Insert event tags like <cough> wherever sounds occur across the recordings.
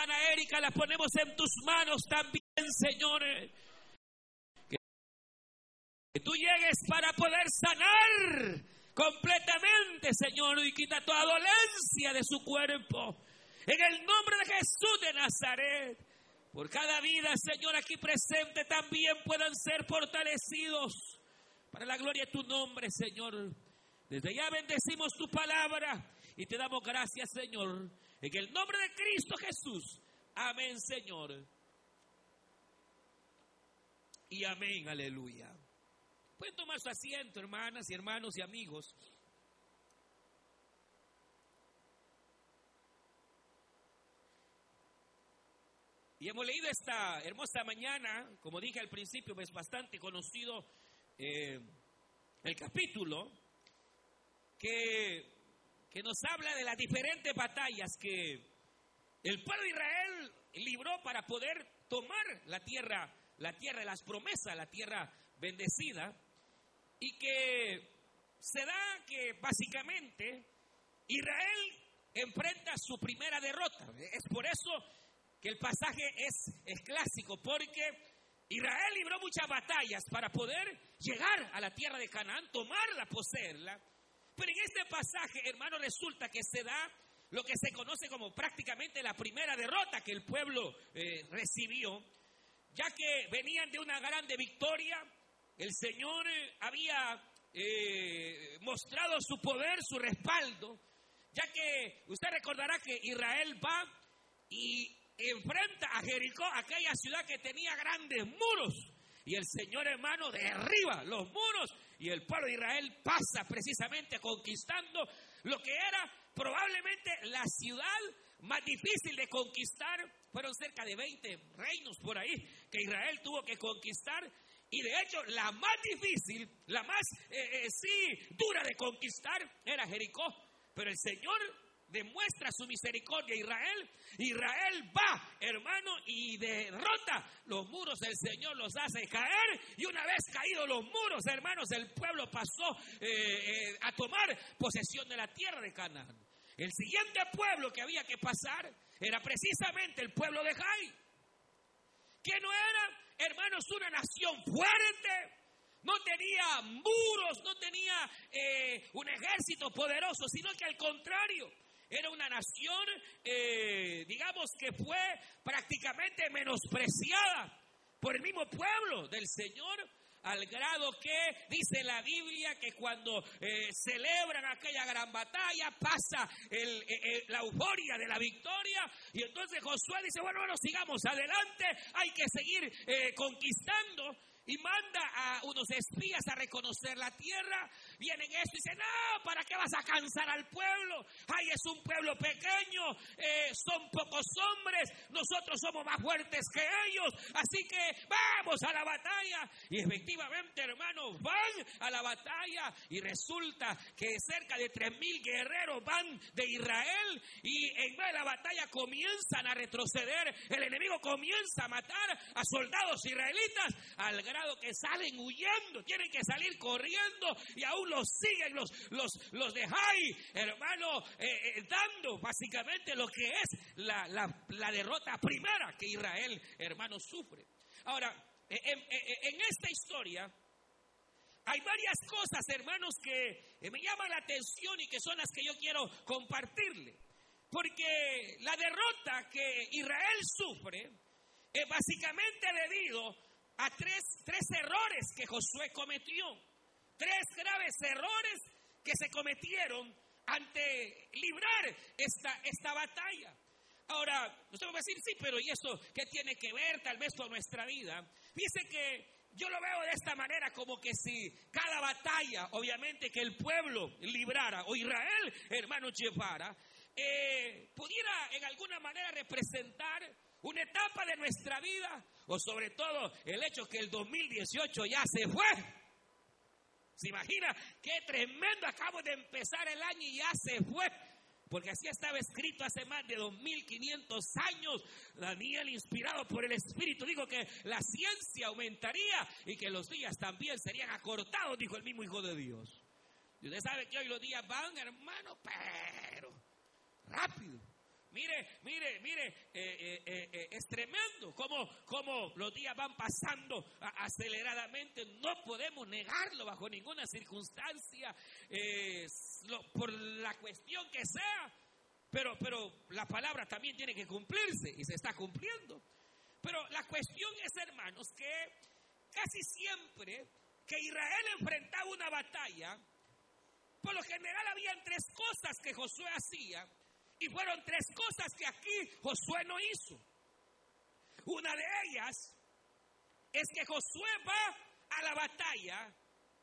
hermana Erika la ponemos en tus manos también, Señor. Que tú llegues para poder sanar completamente, Señor, y quita toda dolencia de su cuerpo. En el nombre de Jesús de Nazaret. Por cada vida, Señor, aquí presente también puedan ser fortalecidos para la gloria de tu nombre, Señor. Desde ya bendecimos tu palabra y te damos gracias, Señor. En el nombre de Cristo Jesús. Amén, Señor. Y amén, aleluya. Pueden tomar su asiento, hermanas y hermanos y amigos. Y hemos leído esta hermosa mañana, como dije al principio, es bastante conocido eh, el capítulo que, que nos habla de las diferentes batallas que el pueblo de Israel libró para poder tomar la tierra, la tierra de las promesas, la tierra bendecida, y que se da que básicamente Israel enfrenta su primera derrota. Es por eso que el pasaje es, es clásico, porque Israel libró muchas batallas para poder llegar a la tierra de Canaán, tomarla, poseerla. Pero en este pasaje, hermano, resulta que se da lo que se conoce como prácticamente la primera derrota que el pueblo eh, recibió, ya que venían de una grande victoria, el Señor eh, había eh, mostrado su poder, su respaldo, ya que usted recordará que Israel va y enfrenta a Jericó, aquella ciudad que tenía grandes muros. Y el Señor hermano derriba los muros y el pueblo de Israel pasa precisamente conquistando lo que era probablemente la ciudad más difícil de conquistar. Fueron cerca de 20 reinos por ahí que Israel tuvo que conquistar. Y de hecho, la más difícil, la más, eh, eh, sí, dura de conquistar era Jericó. Pero el Señor demuestra su misericordia a Israel. Israel va, hermano, y derrota los muros. El Señor los hace caer. Y una vez caídos los muros, hermanos, el pueblo pasó eh, eh, a tomar posesión de la tierra de Canaán. El siguiente pueblo que había que pasar era precisamente el pueblo de Jai. Que no era, hermanos, una nación fuerte, no tenía muros, no tenía eh, un ejército poderoso, sino que al contrario, era una nación, eh, digamos que fue prácticamente menospreciada por el mismo pueblo del Señor al grado que dice la Biblia que cuando eh, celebran aquella gran batalla pasa eh, la euforia de la victoria y entonces Josué dice, bueno, bueno, sigamos adelante, hay que seguir conquistando y manda a unos espías a reconocer la tierra. Vienen esto y dicen, no, ¿para qué vas a cansar al pueblo? Ay, es un pueblo pequeño, eh, son pocos hombres, nosotros somos más fuertes que ellos, así que vamos a la batalla. Y efectivamente, hermanos, van a la batalla y resulta que cerca de tres mil guerreros van de Israel y en vez de la batalla comienzan a retroceder, el enemigo comienza a matar a soldados israelitas al gran que salen huyendo, tienen que salir corriendo y aún los siguen los, los, los de Jai, hermano, eh, eh, dando básicamente lo que es la, la, derrota primera que Israel, hermano, sufre. Ahora, eh, en, esta historia hay varias cosas, hermanos, que me llaman la atención y que son las que yo quiero compartirle. Porque la derrota que Israel sufre es básicamente debido a tres, tres errores que Josué cometió. Tres graves errores que se cometieron ante librar esta, esta batalla. Ahora, usted va a decir, sí, pero ¿y eso qué tiene que ver tal vez con nuestra vida? Dice que yo lo veo de esta manera como que si cada batalla, obviamente que el pueblo librara o Israel, hermano, llevara, eh, pudiera en alguna manera representar una etapa de nuestra vida o sobre todo el hecho que el 2018 ya se fue. ¿Se imagina qué tremendo? Acabo de empezar el año y ya se fue. Porque así estaba escrito hace más de 2500 años. Daniel, inspirado por el Espíritu, dijo que la ciencia aumentaría y que los días también serían acortados, dijo el mismo Hijo de Dios. Y usted sabe que hoy los días van, hermano, pero rápido. Mire, mire, mire, eh, eh, eh, es tremendo como, como los días van pasando aceleradamente. No podemos negarlo bajo ninguna circunstancia, por la cuestión que sea. Pero, pero la palabra también tiene que cumplirse y se está cumpliendo. Pero la cuestión es, hermanos, que casi siempre que Israel enfrentaba una batalla, por lo general habían tres cosas que Josué hacía y fueron tres cosas que aquí Josué no hizo. Una de ellas es que Josué va a la batalla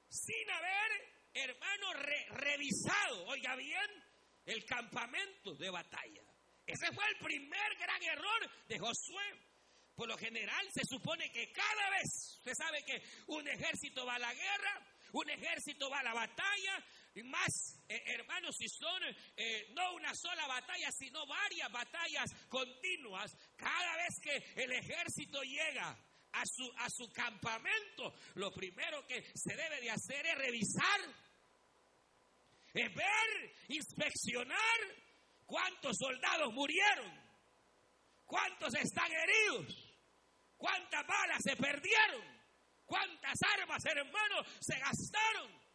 sin haber, hermano, revisado, oiga bien, el campamento de batalla. Ese fue el primer gran error de Josué. Por lo general se supone que cada vez, usted sabe que un ejército va a la guerra, un ejército va a la batalla, y más, eh, hermanos, si son eh, no una sola batalla, sino varias batallas continuas, cada vez que el ejército llega a su, a su campamento, lo primero que se debe de hacer es revisar, es ver, inspeccionar cuántos soldados murieron, cuántos están heridos, cuántas balas se perdieron ¿Cuántas armas, hermanos, se gastaron?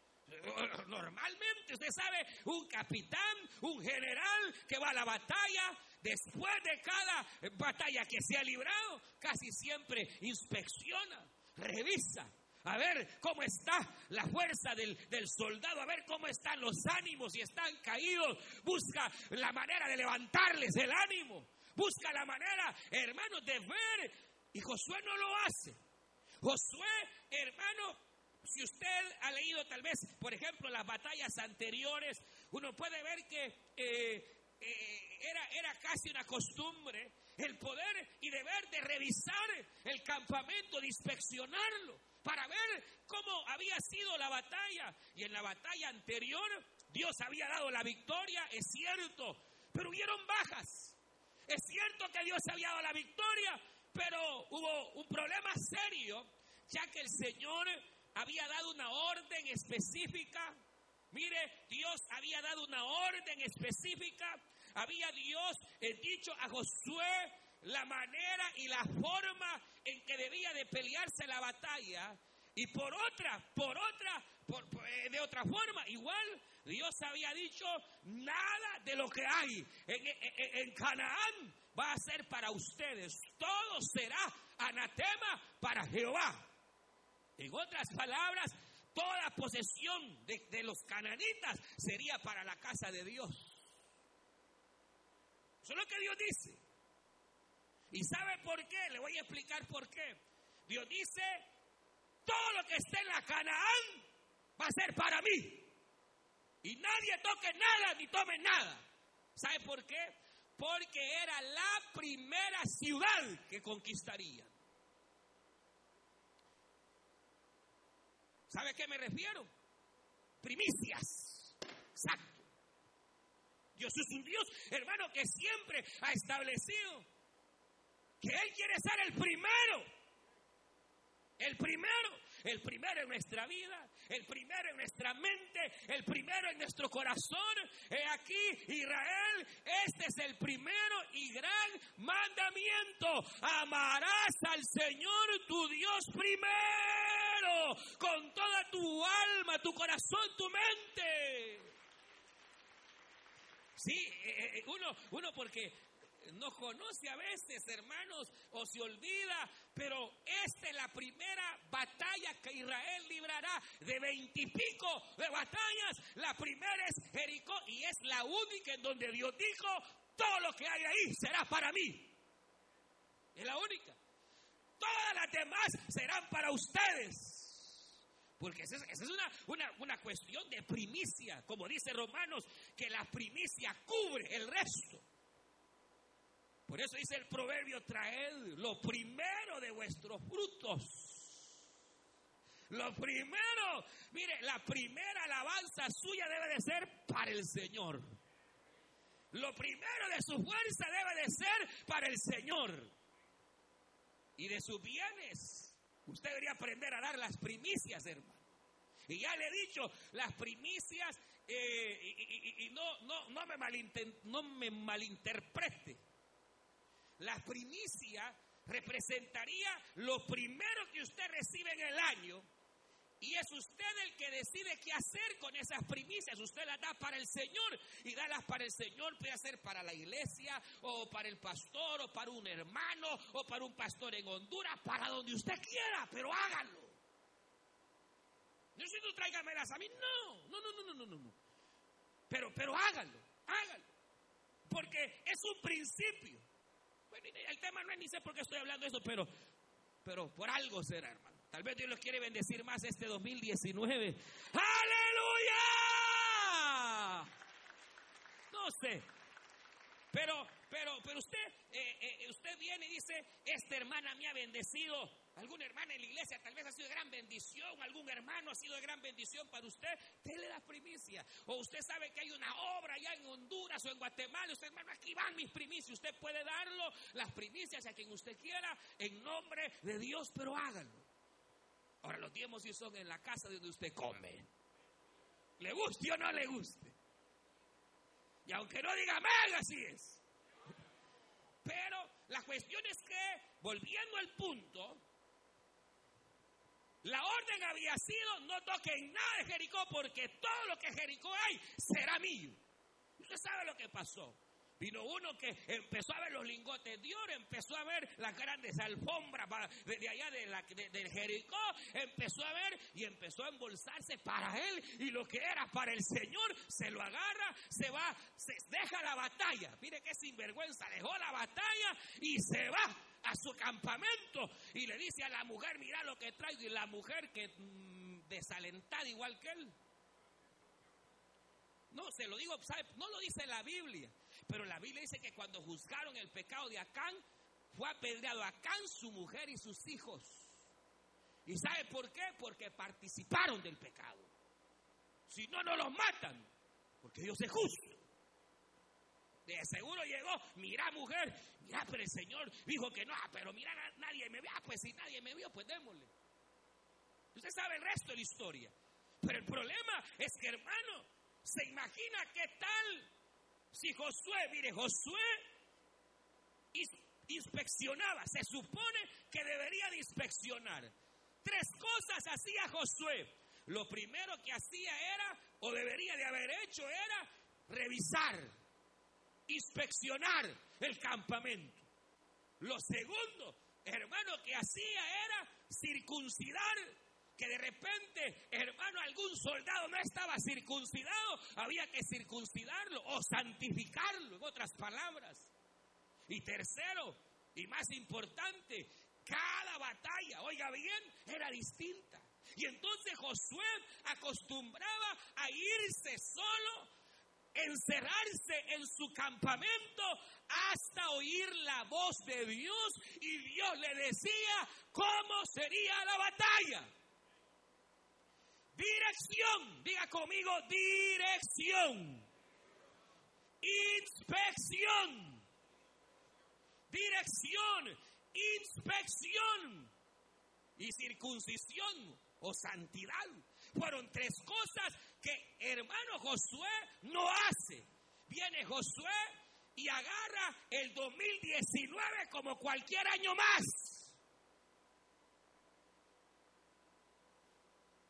<clears throat> Normalmente, usted sabe, un capitán, un general que va a la batalla, después de cada batalla que se ha librado, casi siempre inspecciona, revisa, a ver cómo está la fuerza del, del, soldado, a ver cómo están los ánimos, si están caídos, busca la manera de levantarles el ánimo, busca la manera, hermanos, de ver, y Josué no lo hace. Josué, hermano, si usted ha leído tal vez, por ejemplo, las batallas anteriores, uno puede ver que eh, eh, era, era casi una costumbre el poder y deber de revisar el campamento, de inspeccionarlo, para ver cómo había sido la batalla. Y en la batalla anterior, Dios había dado la victoria, es cierto, pero hubieron bajas. Es cierto que Dios había dado la victoria, pero hubo un problema serio, ya que el Señor había dado una orden específica. Mire, Dios había dado una orden específica. Había Dios eh, dicho a Josué la manera y la forma en que debía de pelearse la batalla. Y por otra, por otra, eh, de otra forma, igual Dios había dicho, nada de lo que hay en Canaán va a ser para ustedes. Todo será anatema para Jehová. En otras palabras, toda posesión de, los cananitas sería para la casa de Dios. Eso es lo que Dios dice. ¿Y sabe por qué? Le voy a explicar por qué. Dios dice, todo lo que esté en la Canaán va a ser para mí. Y nadie toque nada ni tome nada. ¿Sabe por qué? Porque era la primera ciudad que conquistaría. ¿Sabe a qué me refiero? Primicias. Exacto. Dios es un Dios, hermano, que siempre ha establecido que Él quiere ser el primero. El primero el primero en nuestra vida, el primero en nuestra mente, el primero en nuestro corazón. He aquí, Israel, este es el primero y gran mandamiento. Amarás al Señor tu Dios primero, con toda tu alma, tu corazón, tu mente. Sí, eh, eh, eh, uno, uno porque no conoce a veces, hermanos, o se olvida, pero esta es la primera batalla que Israel librará de veintipico de batallas. La primera es Jericó y es la única en donde Dios dijo, todo lo que hay ahí será para mí. Es la única. Todas las demás serán para ustedes. Porque esa es, una, una, una, cuestión de primicia, como dice Romanos, que la primicia cubre el resto. Por eso dice el proverbio, traed lo primero de vuestros frutos. Lo primero, mire, la primera alabanza suya debe de ser para el Señor. Lo primero de su fuerza debe de ser para el Señor. Y de sus bienes, usted debería aprender a dar las primicias, hermano. Y ya le he dicho, las primicias eh, y, no, no, no, me no me malinterprete. La primicia representaría lo primero que usted recibe en el año y es usted el que decide qué hacer con esas primicias. Usted las da para el Señor y dalas para el Señor. Puede ser para la iglesia o para el pastor o para un hermano o para un pastor en Honduras, para donde usted quiera, pero hágalo. No si no tráigamelas a mí. No, no, no, no, no, no, no. Pero, pero hágalo, hágalo. Porque es un principio. Bueno, el tema no es ni sé por qué estoy hablando de eso, pero, pero por algo será, hermano. Tal vez Dios los quiere bendecir más este 2019. ¡Aleluya! No sé. Pero, pero, pero usted, eh, eh, usted viene y dice, esta hermana me ha bendecido. Alguna hermana en la iglesia tal vez ha sido de gran bendición, algún hermano ha sido de gran bendición para usted, dele la primicia. O usted sabe que hay una obra allá en Honduras o en Guatemala, usted hermano, aquí van mis primicias, usted puede darlo, las primicias a quien usted quiera, en nombre de Dios, pero háganlo. Ahora los diezmos sí son en la casa donde usted come. Le guste o no le guste. Y aunque no diga amén, así es. Pero la cuestión es que, volviendo al punto, la orden había sido no toquen nada de Jericó porque todo lo que Jericó hay será mío. Usted sabe lo que pasó. Vino uno que empezó a ver los lingotes de oro, empezó a ver las grandes alfombras de, allá de, la, de, Jericó, empezó a ver y empezó a embolsarse para él y lo que era para el Señor se lo agarra, se va, se deja la batalla. Mire qué sinvergüenza, dejó la batalla y se va a su campamento y le dice a la mujer, mira lo que traigo y la mujer que mm, desalentada igual que él. No, se lo digo, no lo dice la Biblia. Pero la Biblia dice que cuando juzgaron el pecado de Acán, fue apedreado Acán, su mujer y sus hijos. ¿Y sabe por qué? Porque participaron del pecado. Si no, no los matan, porque Dios es justo. De seguro llegó, mira mujer, mira, pero el Señor dijo que no, ah, pero mira, nadie me vio, ah, pues si nadie me vio, pues démosle. Usted sabe el resto de la historia. Pero el problema es que, hermano, se imagina qué tal si Josué, mire, Josué inspeccionaba, se supone que debería de inspeccionar. Tres cosas hacía Josué. Lo primero que hacía era, o debería de haber hecho, era revisar, inspeccionar el campamento. Lo segundo, hermano, que hacía era circuncidar que de repente, hermano, algún soldado no estaba circuncidado, había que circuncidarlo o santificarlo, en otras palabras. Y tercero, y más importante, cada batalla, oiga bien, era distinta. Y entonces Josué acostumbraba a irse solo, encerrarse en su campamento hasta oír la voz de Dios y Dios le decía cómo sería la batalla. Dirección, diga conmigo, dirección. Inspección. Dirección, inspección y circuncisión o santidad. Fueron tres cosas que hermano Josué no hace. Viene Josué y agarra el 2019 como cualquier año más.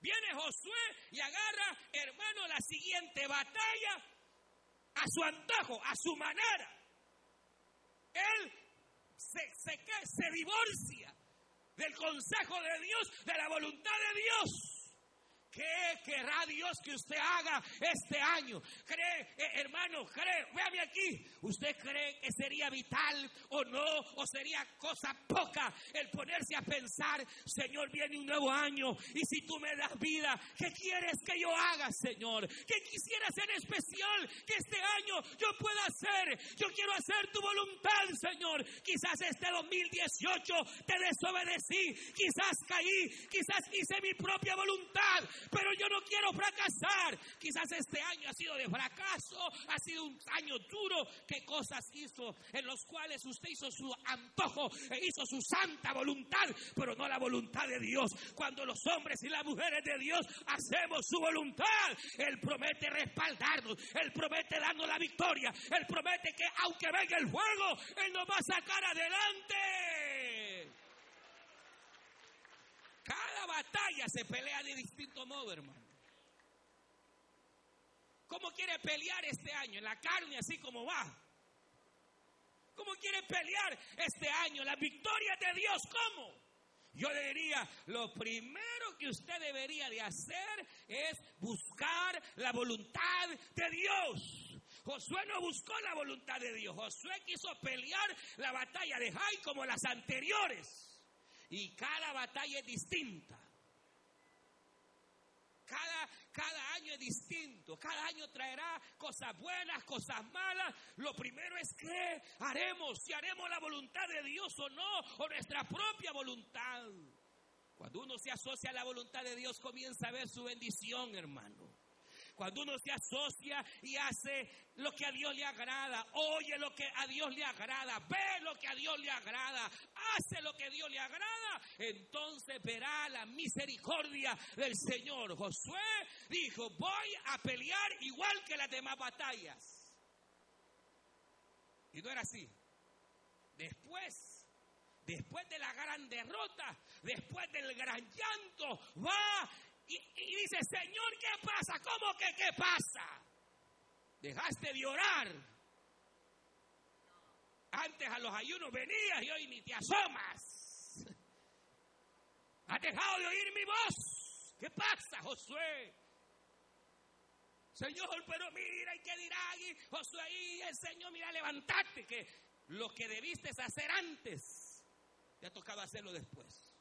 Viene Josué y agarra, hermano, la siguiente batalla a su antojo, a su manera. Él se, se, se divorcia del consejo de Dios, de la voluntad de Dios. ¿Qué querrá Dios que usted haga este año? ¿Cree, eh, hermano, cree, véame aquí, ¿usted cree que sería vital o no? ¿O sería cosa poca el ponerse a pensar, Señor, viene un nuevo año y si tú me das vida, ¿qué quieres que yo haga, Señor? ¿Qué quisiera hacer especial que este año yo pueda hacer? Yo quiero hacer tu voluntad, Señor. Quizás este 2018 te desobedecí, quizás caí, quizás hice mi propia voluntad, pero yo no quiero fracasar. Quizás este año ha sido de fracaso, ha sido un año duro. ¿Qué cosas hizo en los cuales usted hizo su antojo e hizo su santa voluntad, pero no la voluntad de Dios? Cuando los hombres y las mujeres de Dios hacemos su voluntad, Él promete respaldarnos, Él promete darnos la victoria, Él promete que aunque venga el fuego, Él nos va a sacar adelante. Cada batalla se pelea de distinto modo, hermano. ¿Cómo quiere pelear este año? En la carne, así como va. ¿Cómo quiere pelear este año? La victoria de Dios, ¿cómo? Yo le diría, lo primero que usted debería de hacer es buscar la voluntad de Dios. Josué no buscó la voluntad de Dios. Josué quiso pelear la batalla de Jai como las anteriores. Y cada batalla es distinta. Cada, cada año es distinto. Cada año traerá cosas buenas, cosas malas. Lo primero es que haremos, si haremos la voluntad de Dios o no, o nuestra propia voluntad. Cuando uno se asocia a la voluntad de Dios, comienza a ver su bendición, hermano. Cuando uno se asocia y hace lo que a Dios le agrada, oye lo que a Dios le agrada, ve lo que a Dios le agrada, hace lo que a Dios le agrada, entonces verá la misericordia del Señor. Josué dijo, voy a pelear igual que las demás batallas. Y no era así. Después, después de la gran derrota, después del gran llanto, va y, dice, Señor, ¿qué pasa? ¿Cómo que qué pasa? Dejaste de orar. Antes a los ayunos venías y hoy ni te asomas. Has dejado de oír mi voz. ¿Qué pasa, Josué? Señor, pero mira, ¿y qué dirán? Y Josué, y el Señor, mira, levantate, que lo que debiste hacer antes, te ha tocado hacerlo después.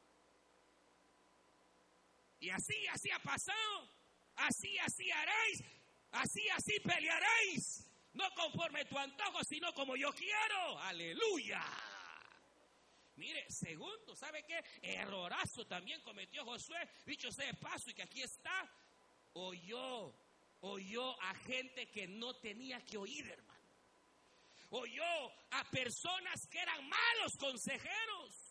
Y así, así ha pasado. Así, así haréis. Así, así pelearéis. No conforme tu antojo, sino como yo quiero. Aleluya. Mire, segundo, ¿sabe qué? Errorazo también cometió Josué, dicho sea de paso, y que aquí está. Oyó, oyó a gente que no tenía que oír, hermano. Oyó a personas que eran malos consejeros.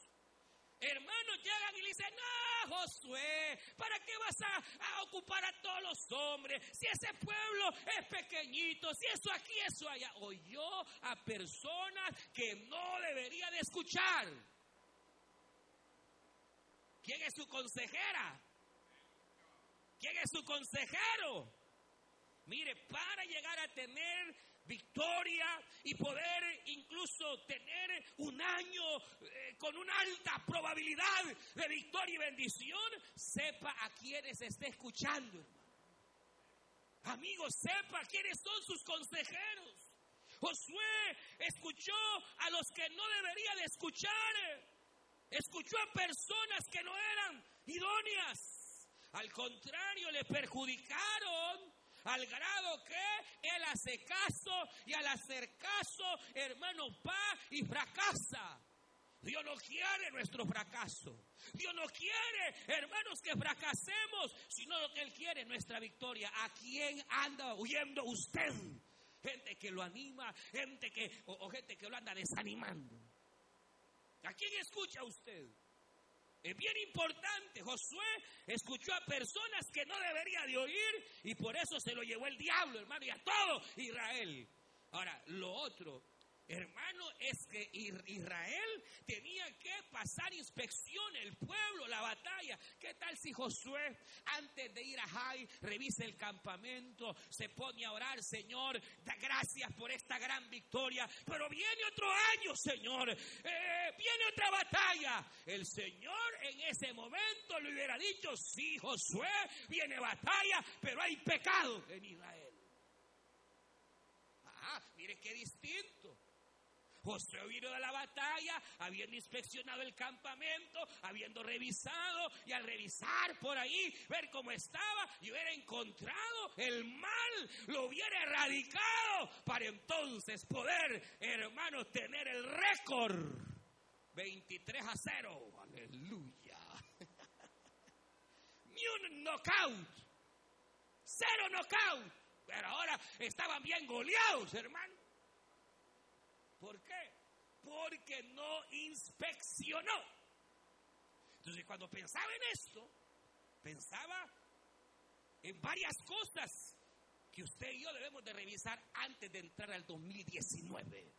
Hermanos llegan y le dicen, no, Josué, ¿para qué vas a, ocupar a todos los hombres? Si ese pueblo es pequeñito, si eso aquí, eso allá. Oyó a personas que no debería de escuchar. ¿Quién es su consejera? ¿Quién es su consejero? Mire, para llegar a tener victoria y poder incluso tener un año eh, con una alta probabilidad de victoria y bendición, sepa a quienes esté escuchando. Amigos, sepa quiénes son sus consejeros. Josué escuchó a los que no debería de escuchar. Escuchó a personas que no eran idóneas. Al contrario, le perjudicaron al grado que hace caso y al hacer caso, hermano, va y fracasa. Dios no quiere nuestro fracaso. Dios no quiere, hermanos, que fracasemos, sino lo que Él quiere, nuestra victoria. ¿A quién anda huyendo usted? Gente que lo anima, gente que, o gente que lo anda desanimando. ¿A quién escucha usted? Es bien importante. Josué escuchó a personas que no debería de oír y por eso se lo llevó el diablo, hermano, y a todo Israel. Ahora, lo otro Hermano, es que Israel tenía que pasar inspección, el pueblo, la batalla. ¿Qué tal si Josué, antes de ir a Jai, revisa el campamento, se pone a orar, Señor, da gracias por esta gran victoria, pero viene otro año, Señor, eh, viene otra batalla. El Señor en ese momento le hubiera dicho, sí, Josué, viene batalla, pero hay pecado en Israel. Ah, mire qué distinto. Josué vino de la batalla, habiendo inspeccionado el campamento, habiendo revisado y al revisar por ahí, ver cómo estaba y hubiera encontrado el mal, lo hubiera erradicado para entonces poder, hermano, tener el récord 23 a 0. Aleluya. <laughs> ni un knockout. Cero knockout. Pero ahora estaban bien goleados, hermano. ¿Por qué? Porque no inspeccionó. Entonces cuando pensaba en esto, pensaba en varias cosas que usted y yo debemos de revisar antes de entrar al 2019.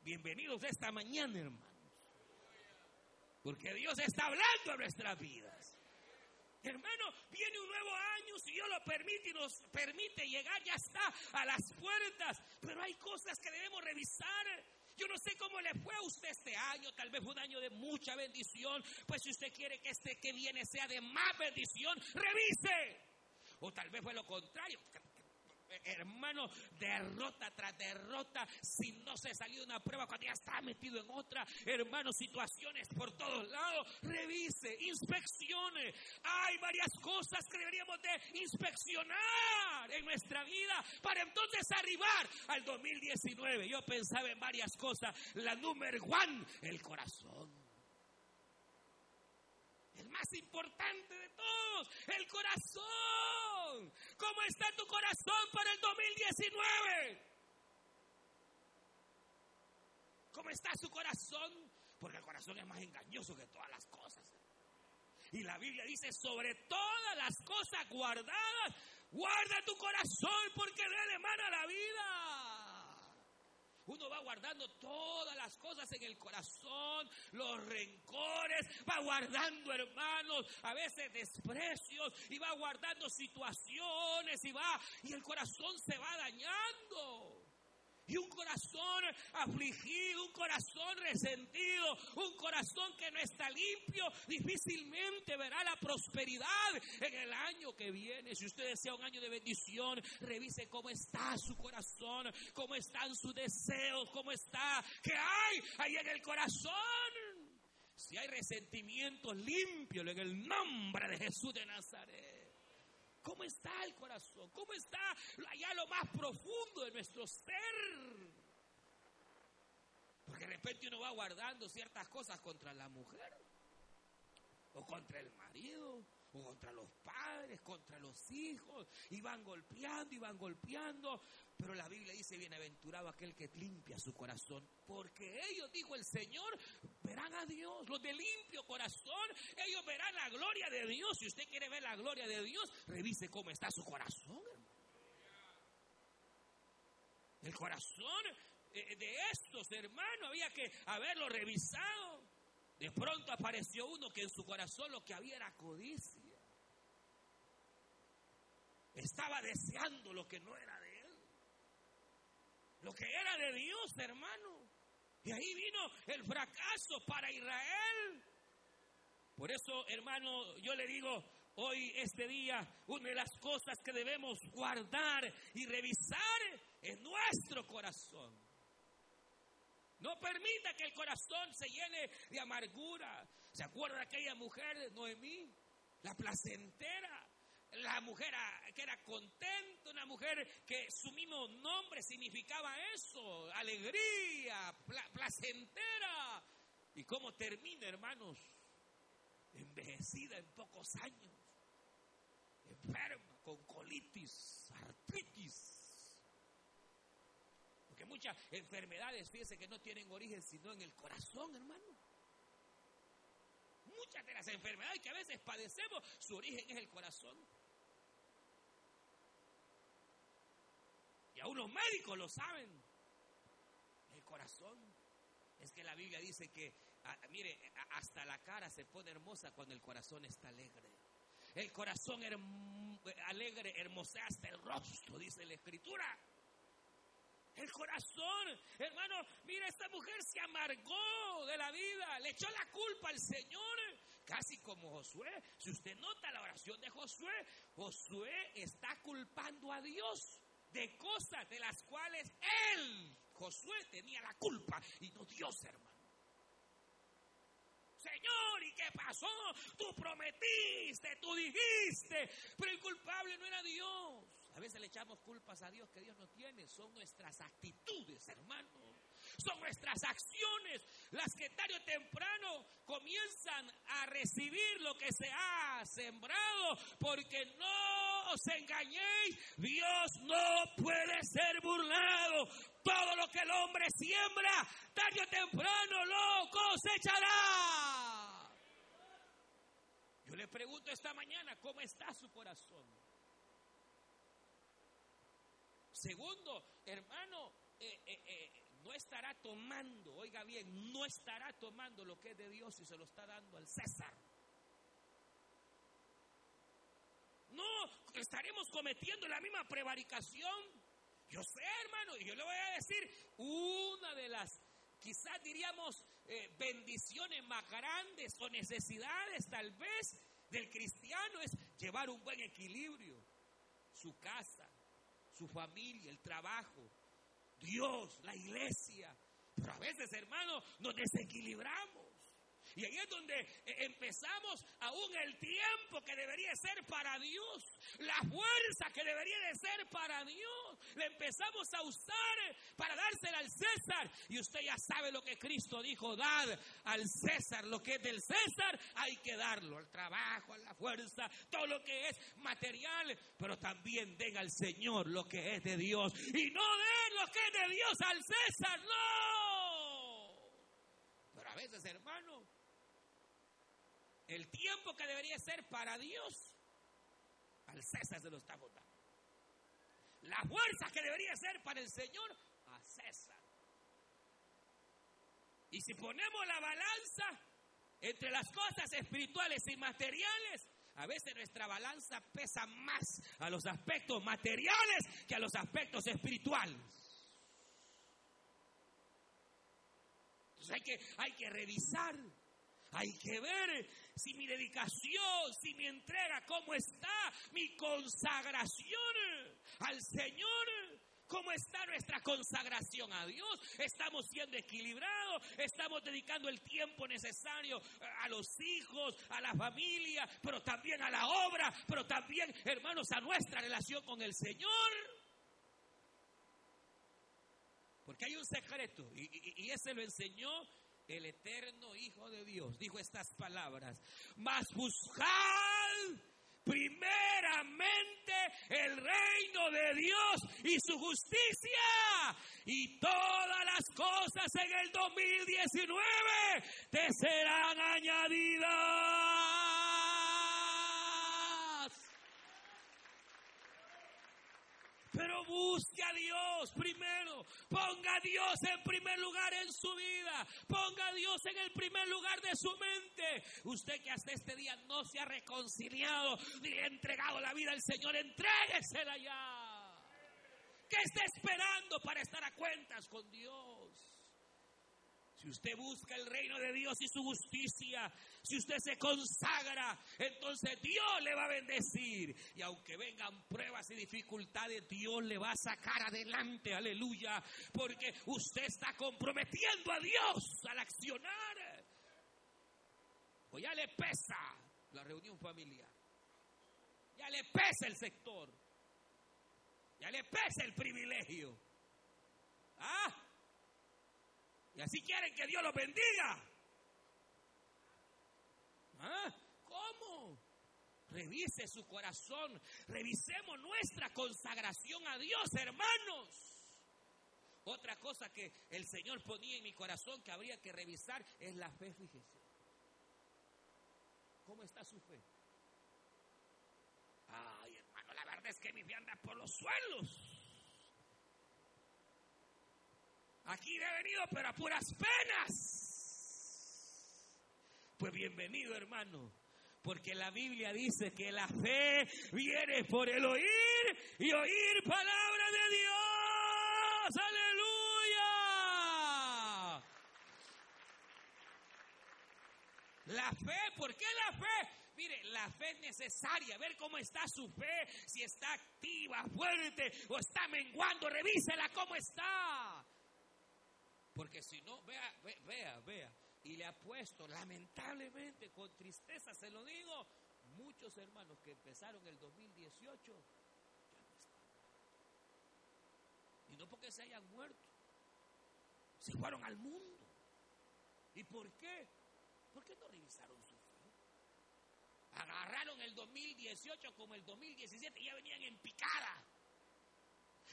Bienvenidos esta mañana, hermanos. Porque Dios está hablando a nuestras vidas. Hermano, viene un nuevo año, si Dios lo permite y nos permite llegar, ya está a las puertas. Pero hay cosas que debemos revisar. Yo no sé cómo le fue a usted este año, tal vez fue un año de mucha bendición, pues si usted quiere que este que viene sea de más bendición, revise. O tal vez fue lo contrario, hermano, derrota tras derrota, si no se salió una prueba, cuando ya está metido en otra, hermano, situaciones por todos lados, revise, inspeccione. Hay varias cosas que deberíamos de inspeccionar en nuestra vida para entonces arribar al 2019. Yo pensaba en varias cosas. La número one, el corazón el más importante de todos, el corazón. ¿Cómo está tu corazón para el 2019? ¿Cómo está su corazón? Porque el corazón es más engañoso que todas las cosas. Y la Biblia dice, sobre todas las cosas guardadas, guarda tu corazón porque de él emana la vida. Uno va guardando todas las cosas en el corazón, los rencores, va guardando hermanos, a veces desprecios, y va guardando situaciones, y va, y el corazón se va dañando. Y un corazón afligido, un corazón resentido, un corazón que no está limpio, difícilmente verá la prosperidad en el año que viene. Si usted desea un año de bendición, revise cómo está su corazón, cómo están sus deseos, cómo está, qué hay ahí en el corazón. Si hay resentimiento, limpio en el nombre de Jesús de Nazaret. ¿Cómo está el corazón? ¿Cómo está allá lo más profundo de nuestro ser? Porque de repente uno va guardando ciertas cosas contra la mujer, o contra el marido, o contra los padres, contra los hijos, y van golpeando y van golpeando, pero la Biblia dice, bienaventurado aquel que limpia su corazón, porque ellos, dijo el Señor, verán a Dios, los de limpio corazón, ellos verán la gloria de Dios. Si usted quiere ver la gloria de Dios, revise cómo está su corazón, El corazón eh, de estos hermanos había que haberlo revisado. De pronto apareció uno que en su corazón lo que había era codicia. Estaba deseando lo que no era lo que era de Dios, hermano. Y ahí vino el fracaso para Israel. Por eso, hermano, yo le digo, hoy, este día, una de las cosas que debemos guardar y revisar es nuestro corazón. No permita que el corazón se llene de amargura. ¿Se acuerda de aquella mujer, Noemí? La placentera la mujer que era contenta, una mujer que su mismo nombre significaba eso, alegría, placentera. ¿Y cómo termina, hermanos? Envejecida en pocos años, enferma, con colitis, artritis. Porque muchas enfermedades, fíjense que no tienen origen sino en el corazón, hermano. Muchas de las enfermedades que a veces padecemos, su origen es el corazón. Aún los médicos lo saben. El corazón. Es que la Biblia dice que, mire, hasta la cara se pone hermosa cuando el corazón está alegre. El corazón alegre hermosea hasta el rostro, dice la escritura. El corazón, hermano, mire, esta mujer se amargó de la vida, le echó la culpa al Señor, casi como Josué. Si usted nota la oración de Josué, Josué está culpando a Dios de cosas de las cuales él, Josué, tenía la culpa y no Dios, hermano. Señor, ¿y qué pasó? Tú prometiste, tú dijiste, pero el culpable no era Dios. A veces le echamos culpas a Dios que Dios no tiene, son nuestras actitudes, hermano. son nuestras acciones las que tarde o temprano comienzan a recibir lo que se ha sembrado, porque no os engañéis, Dios no puede ser burlado. Todo lo que el hombre siembra, tarde o temprano lo cosechará. Yo le pregunto esta mañana, ¿cómo está su corazón? Segundo, hermano, eh, eh, eh, no estará tomando, oiga bien, no estará tomando lo que es de Dios y se lo está dando al César. No, estaremos cometiendo la misma prevaricación. Yo sé, hermano, y yo le voy a decir, una de las, quizás diríamos, bendiciones más grandes o necesidades tal vez del cristiano es llevar un buen equilibrio. Su casa, su familia, el trabajo, Dios, la iglesia. Pero a veces, hermano, nos desequilibramos. Y ahí es donde eh, empezamos aún el tiempo que debería ser para Dios, la fuerza que debería de ser para Dios, le empezamos a usar para dársela al César. Y usted ya sabe lo que Cristo dijo, dad al César lo que es del César, hay que darlo, al trabajo, a la fuerza, todo lo que es material, pero también den al Señor lo que es de Dios. Y no den lo que es de Dios al César, no. Pero a veces, hermano, el tiempo que debería ser para Dios, al César se lo está votando. La fuerza que debería ser para el Señor, a César. Y si ponemos la balanza entre las cosas espirituales y materiales, a veces nuestra balanza pesa más a los aspectos materiales que a los aspectos espirituales. Entonces hay que, hay que revisar hay que ver si mi dedicación, si mi entrega, cómo está mi consagración al Señor. ¿Cómo está nuestra consagración a Dios? ¿Estamos siendo equilibrados? ¿Estamos dedicando el tiempo necesario a los hijos, a la familia, pero también a la obra, pero también, hermanos, a nuestra relación con el Señor? Porque hay un secreto, y, ese lo enseñó el eterno Hijo de Dios, dijo estas palabras, mas buscad primeramente el reino de Dios y su justicia y todas las cosas en el 2019 te serán añadidas. Pero busque a Dios primero. Ponga a Dios en primer lugar en su vida. Ponga a Dios en el primer lugar de su mente. Usted que hasta este día no se ha reconciliado ni ha entregado la vida al Señor, entréguesela ya. ¿Qué está esperando para estar a cuentas con Dios? Si usted busca el reino de Dios y su justicia, si usted se consagra, entonces Dios le va a bendecir. Y aunque vengan pruebas y dificultades, Dios le va a sacar adelante, aleluya, porque usted está comprometiendo a Dios al accionar. O ya le pesa la reunión familiar, ya le pesa el sector, ya le pesa el privilegio. ¿Ah? Y así quieren que Dios los bendiga. ¿Ah? ¿Cómo? Revise su corazón. Revisemos nuestra consagración a Dios, hermanos. Otra cosa que el Señor ponía en mi corazón que habría que revisar es la fe, fíjese. ¿Cómo está su fe? Ay, hermano, la verdad es que mi fe anda por los suelos. Aquí he venido, pero a puras penas. Pues bienvenido, hermano. Porque la Biblia dice que la fe viene por el oír y oír palabra de Dios. Aleluya. La fe, ¿por qué la fe? Mire, la fe es necesaria, ver cómo está su fe, si está activa, fuerte o está menguando, revísela cómo está. Porque si no, vea, vea, vea. Y le apuesto, lamentablemente, con tristeza se lo digo, muchos hermanos que empezaron el 2018 ya no están. Y no porque se hayan muerto, Se fueron al mundo. ¿Y por qué? ¿Por qué no revisaron su fe? Agarraron el 2018 como el 2017 y ya venían en picada.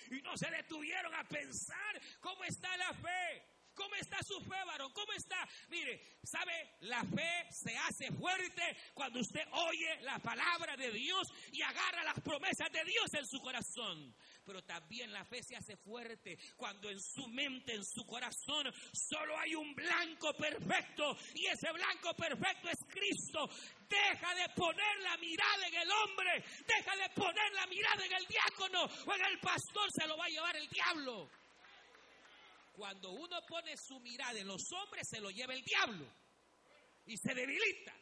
Y no se detuvieron a pensar cómo está la fe. ¿Cómo está su fe, varón? ¿Cómo está? Mire, ¿sabe? La fe se hace fuerte cuando usted oye la palabra de Dios y agarra las promesas de Dios en su corazón. Pero también la fe se hace fuerte cuando en su mente, en su corazón, solo hay un blanco perfecto y ese blanco perfecto es Cristo. Deja de poner la mirada en el hombre, deja de poner la mirada en el diácono o en el pastor, se lo va a llevar el diablo. Cuando uno pone su mirada en los hombres, se lo lleva el diablo y se debilita.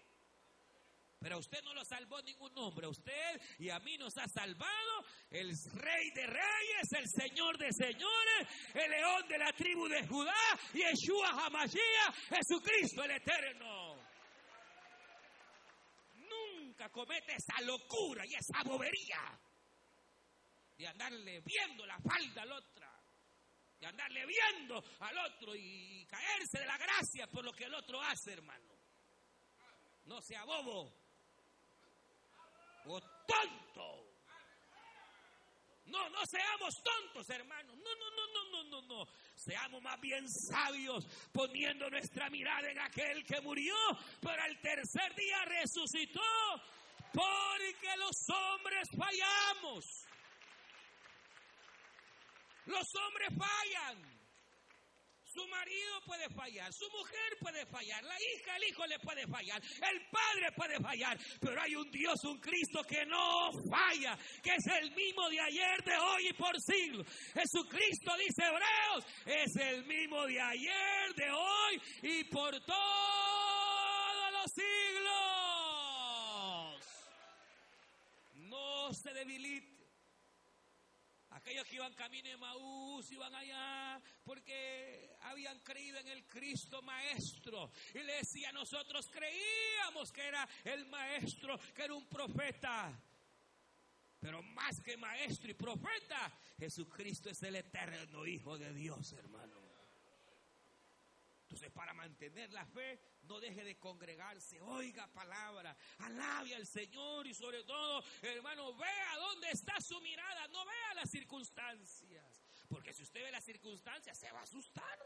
Pero a usted no lo salvó ningún hombre. A usted y a mí nos ha salvado el rey de reyes, el señor de señores, el león de la tribu de Judá, Yeshua Hamashiach, Jesucristo el eterno. Nunca comete esa locura y esa bobería de andarle viendo la falda al otro de andarle viendo al otro y caerse de la gracia por lo que el otro hace, hermano. No sea bobo o tonto. No, no seamos tontos, hermanos. No, no, no, no, no, no, no. Seamos más bien sabios, poniendo nuestra mirada en aquel que murió, pero al tercer día resucitó, porque los hombres fallamos. Los hombres fallan. Su marido puede fallar, su mujer puede fallar, la hija, el hijo le puede fallar, el padre puede fallar, pero hay un Dios, un Cristo que no falla, que es el mismo de ayer, de hoy y por siglos. Jesucristo dice Hebreos, es el mismo de ayer, de hoy y por todos los siglos. No se debilite Aquellos que iban camino de Maús, iban allá porque habían creído en el Cristo Maestro. Y le decía, nosotros creíamos que era el Maestro, que era un profeta. Pero más que maestro y profeta, Jesucristo es el eterno Hijo de Dios, hermano. Entonces, para mantener la fe, no deje de congregarse, oiga palabra, alabe al Señor y sobre todo, hermano, vea dónde está su mirada, no vea las circunstancias. Porque si usted ve las circunstancias, se va a asustar.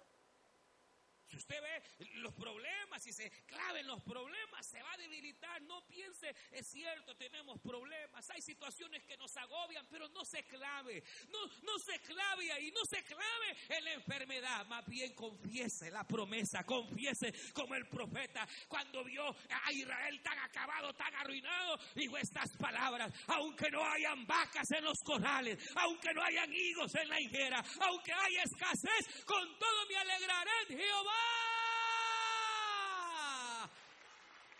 Si usted ve los problemas y se clave en los problemas, se va a debilitar. No piense, es cierto, tenemos problemas, hay situaciones que nos agobian, pero no se clave. No, no se clave ahí, no se clave en la enfermedad. Más bien confiese la promesa, confiese como el profeta cuando vio a Israel tan acabado, tan arruinado, dijo estas palabras, aunque no hayan vacas en los corrales, aunque no hayan higos en la higuera, aunque haya escasez, con todo me alegraré Jehová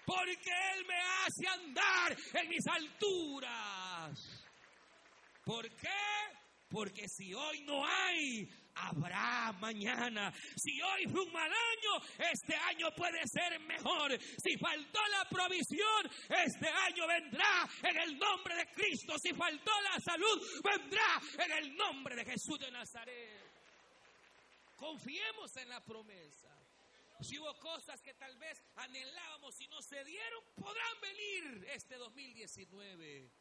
porque Él me hace andar en mis alturas. ¿Por qué? Porque si hoy no hay, habrá mañana. Si hoy fue un mal año, este año puede ser mejor. Si faltó la provisión, este año vendrá en el nombre de Cristo. Si faltó la salud, vendrá en el nombre de Jesús de Nazaret. Confiemos en la promesa. Si hubo cosas que tal vez anhelábamos y no se dieron, podrán venir este 2019.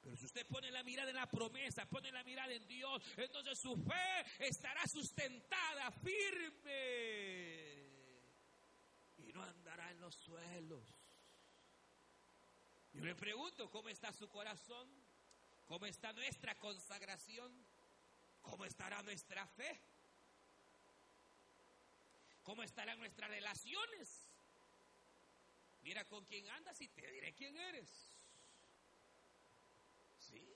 Pero si usted pone la mirada en la promesa, pone la mirada en Dios, entonces su fe estará sustentada, firme. Y no andará en los suelos. Yo me pregunto, ¿cómo está su corazón? ¿Cómo está nuestra consagración? ¿Cómo estará nuestra fe? ¿Cómo estarán nuestras relaciones? Mira con quién andas y te diré quién eres. Sí.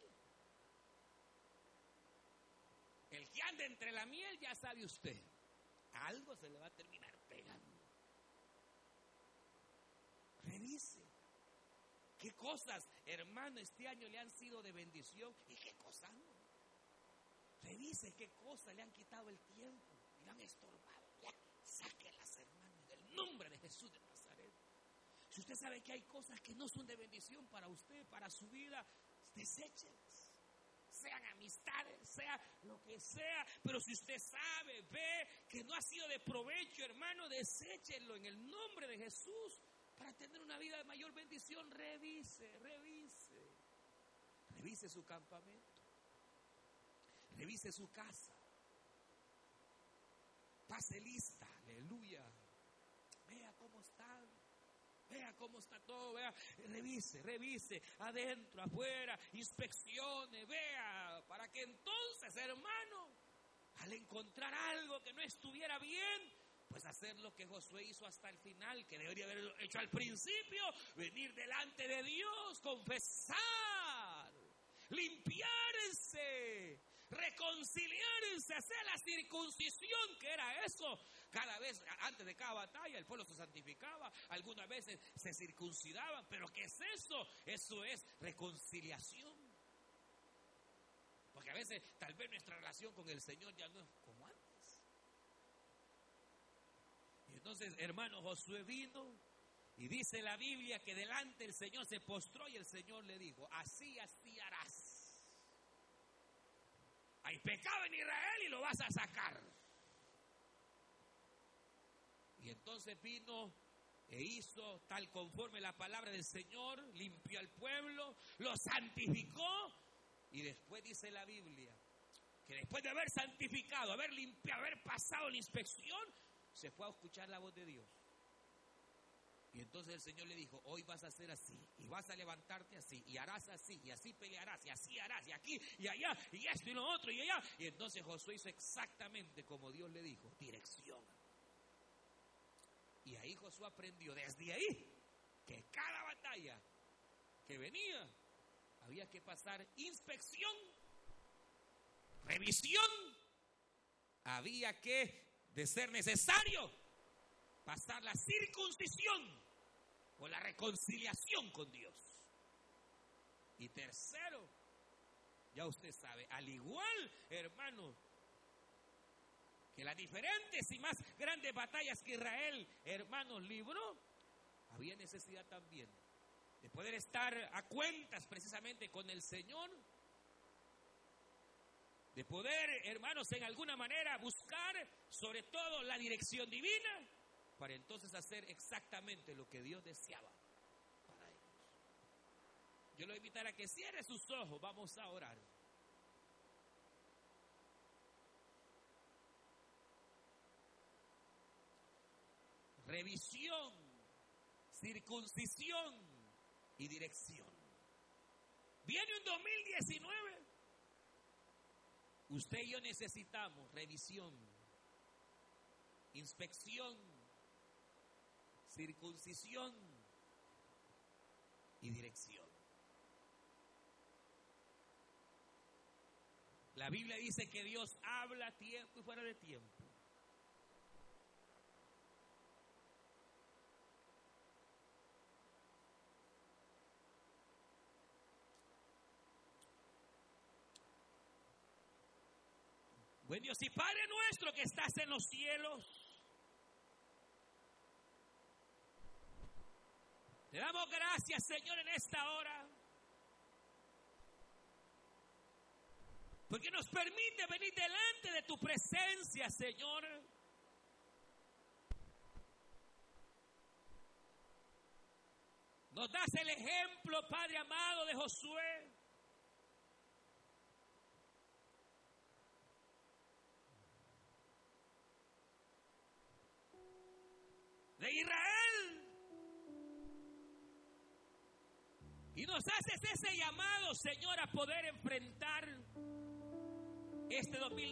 El que anda entre la miel ya sabe usted. Algo se le va a terminar pegando. Revise. ¿Qué cosas, hermano, este año le han sido de bendición y qué cosas no? Revise qué cosas le han quitado el tiempo y le han estorbado sáquelas, hermano, en el nombre de Jesús de Nazaret. Si usted sabe que hay cosas que no son de bendición para usted, para su vida, deséchelas. sean amistades, sea lo que sea. Pero si usted sabe, ve que no ha sido de provecho, hermano, deséchenlo en el nombre de Jesús para tener una vida de mayor bendición. Revise, revise. Revise su campamento. Revise su casa. Pase lista, aleluya. Vea cómo están. Vea cómo está todo, vea, revise, revise, adentro, afuera, inspeccione, vea, para que entonces, hermano, al encontrar algo que no estuviera bien, pues hacer lo que Josué hizo hasta el final, que debería haber hecho al principio, venir delante de Dios, confesar, limpiarse, reconciliarse, hacer la circuncisión, que era eso. Cada vez, antes de cada batalla, el pueblo se santificaba, algunas veces se circuncidaban, pero ¿qué es eso? Eso es reconciliación. Porque a veces tal vez nuestra relación con el Señor ya no es como antes. Y entonces, hermano, Josué vino y dice la Biblia que delante el Señor se postró y el Señor le dijo, así, así harás. Hay pecado en Israel y lo vas a sacar. Y entonces vino e hizo tal conforme la palabra del Señor, limpió al pueblo, lo santificó y después dice la Biblia que después de haber santificado, haber limpiado, haber pasado la inspección, se fue a escuchar la voz de Dios. Y entonces el Señor le dijo, hoy vas a hacer así, y vas a levantarte así, y harás así, y así pelearás, y así harás, y aquí, y allá, y esto y lo otro, y allá. Y entonces Josué hizo exactamente como Dios le dijo, dirección. Y ahí Josué aprendió desde ahí que cada batalla que venía había que pasar inspección, revisión, había que, de ser necesario, pasar la circuncisión o la reconciliación con Dios. Y tercero, ya usted sabe, al igual, hermano, que las diferentes y más grandes batallas que Israel, hermanos, libró, había necesidad también de poder estar a cuentas precisamente con el Señor, de poder, hermanos, en alguna manera buscar sobre todo la dirección divina para entonces hacer exactamente lo que Dios deseaba para ellos. Yo lo voy a invitar a que cierre sus ojos, vamos a orar. Revisión, circuncisión y dirección. Viene un 2019. Usted y yo necesitamos revisión, inspección, circuncisión y dirección. La Biblia dice que Dios habla tiempo y fuera de tiempo. Buen Dios y Padre nuestro que estás en los cielos. Te damos gracias, Señor, en esta hora. Porque nos permite venir delante de tu presencia, Señor. Nos das el ejemplo, Padre amado, de Josué. De Israel. Y nos haces ese llamado, Señor, a poder enfrentar este 2020.